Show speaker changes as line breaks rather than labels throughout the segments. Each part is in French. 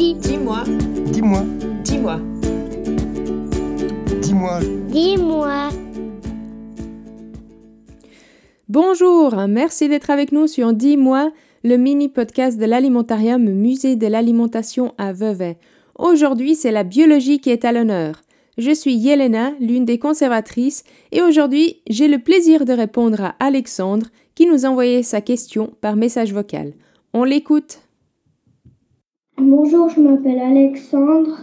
Dis.
Dis-moi.
Dis-moi.
Dis-moi.
Dis-moi.
Dis-moi.
Bonjour, merci d'être avec nous sur Dis-moi, le mini-podcast de l'Alimentarium Musée de l'Alimentation à Vevey. Aujourd'hui, c'est la biologie qui est à l'honneur. Je suis Yelena, l'une des conservatrices, et aujourd'hui, j'ai le plaisir de répondre à Alexandre qui nous a envoyé sa question par message vocal. On l'écoute.
Bonjour, je m'appelle Alexandre,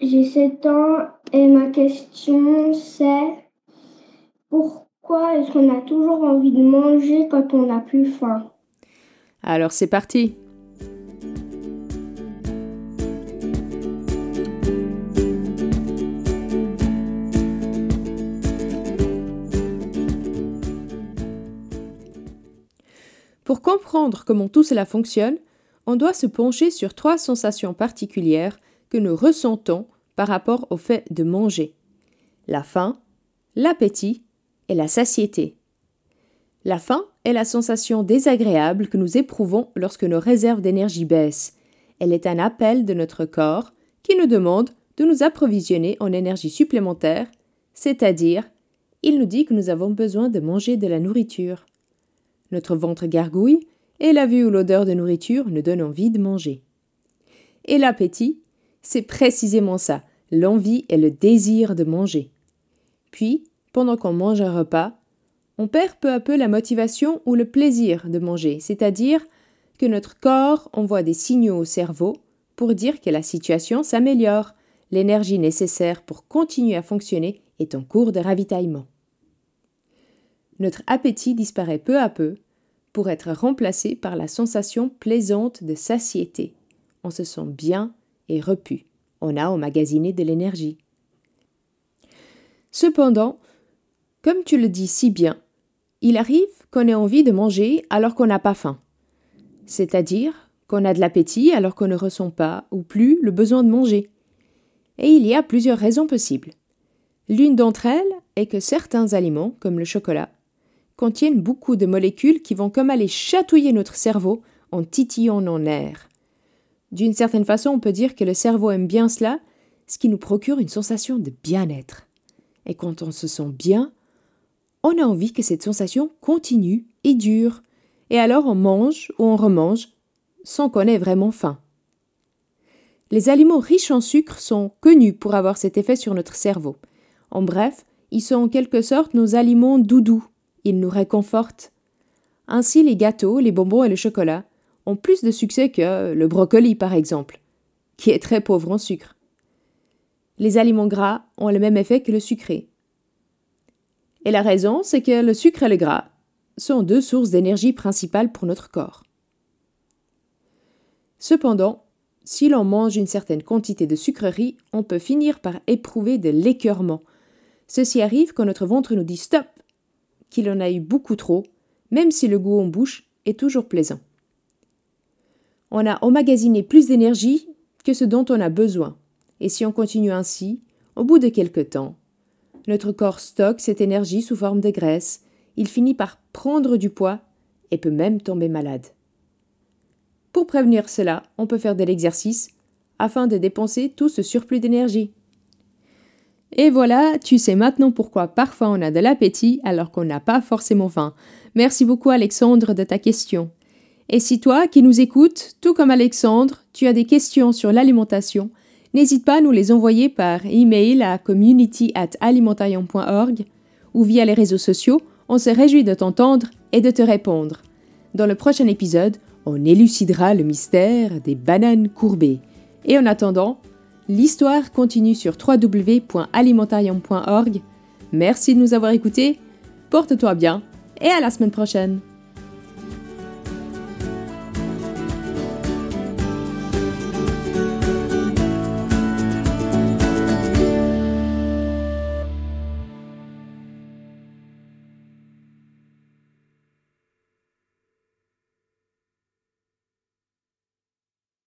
j'ai 7 ans et ma question c'est pourquoi est-ce qu'on a toujours envie de manger quand on n'a plus faim?
Alors c'est parti. Pour comprendre comment tout cela fonctionne, on doit se pencher sur trois sensations particulières que nous ressentons par rapport au fait de manger. La faim, l'appétit et la satiété. La faim est la sensation désagréable que nous éprouvons lorsque nos réserves d'énergie baissent. Elle est un appel de notre corps qui nous demande de nous approvisionner en énergie supplémentaire, c'est-à-dire il nous dit que nous avons besoin de manger de la nourriture. Notre ventre gargouille et la vue ou l'odeur de nourriture nous donne envie de manger. Et l'appétit, c'est précisément ça, l'envie et le désir de manger. Puis, pendant qu'on mange un repas, on perd peu à peu la motivation ou le plaisir de manger, c'est-à-dire que notre corps envoie des signaux au cerveau pour dire que la situation s'améliore, l'énergie nécessaire pour continuer à fonctionner est en cours de ravitaillement. Notre appétit disparaît peu à peu être remplacé par la sensation plaisante de satiété. On se sent bien et repu. On a emmagasiné de l'énergie. Cependant, comme tu le dis si bien, il arrive qu'on ait envie de manger alors qu'on n'a pas faim. C'est-à-dire qu'on a de l'appétit alors qu'on ne ressent pas ou plus le besoin de manger. Et il y a plusieurs raisons possibles. L'une d'entre elles est que certains aliments, comme le chocolat, contiennent beaucoup de molécules qui vont comme aller chatouiller notre cerveau en titillant nos nerfs. D'une certaine façon, on peut dire que le cerveau aime bien cela, ce qui nous procure une sensation de bien-être. Et quand on se sent bien, on a envie que cette sensation continue et dure, et alors on mange ou on remange sans qu'on ait vraiment faim. Les aliments riches en sucre sont connus pour avoir cet effet sur notre cerveau. En bref, ils sont en quelque sorte nos aliments doudous, ils nous réconfortent. Ainsi, les gâteaux, les bonbons et le chocolat ont plus de succès que le brocoli, par exemple, qui est très pauvre en sucre. Les aliments gras ont le même effet que le sucré. Et la raison, c'est que le sucre et le gras sont deux sources d'énergie principales pour notre corps. Cependant, si l'on mange une certaine quantité de sucreries, on peut finir par éprouver de l'écœurement. Ceci arrive quand notre ventre nous dit stop, qu'il en a eu beaucoup trop, même si le goût en bouche est toujours plaisant. On a emmagasiné plus d'énergie que ce dont on a besoin, et si on continue ainsi, au bout de quelque temps, notre corps stocke cette énergie sous forme de graisse, il finit par prendre du poids et peut même tomber malade. Pour prévenir cela, on peut faire de l'exercice afin de dépenser tout ce surplus d'énergie. Et voilà, tu sais maintenant pourquoi parfois on a de l'appétit alors qu'on n'a pas forcément faim. Merci beaucoup Alexandre de ta question. Et si toi qui nous écoutes, tout comme Alexandre, tu as des questions sur l'alimentation, n'hésite pas à nous les envoyer par email à community at ou via les réseaux sociaux. On se réjouit de t'entendre et de te répondre. Dans le prochain épisode, on élucidera le mystère des bananes courbées. Et en attendant, L'histoire continue sur www.alimentarium.org. Merci de nous avoir écoutés, porte-toi bien et à la semaine prochaine.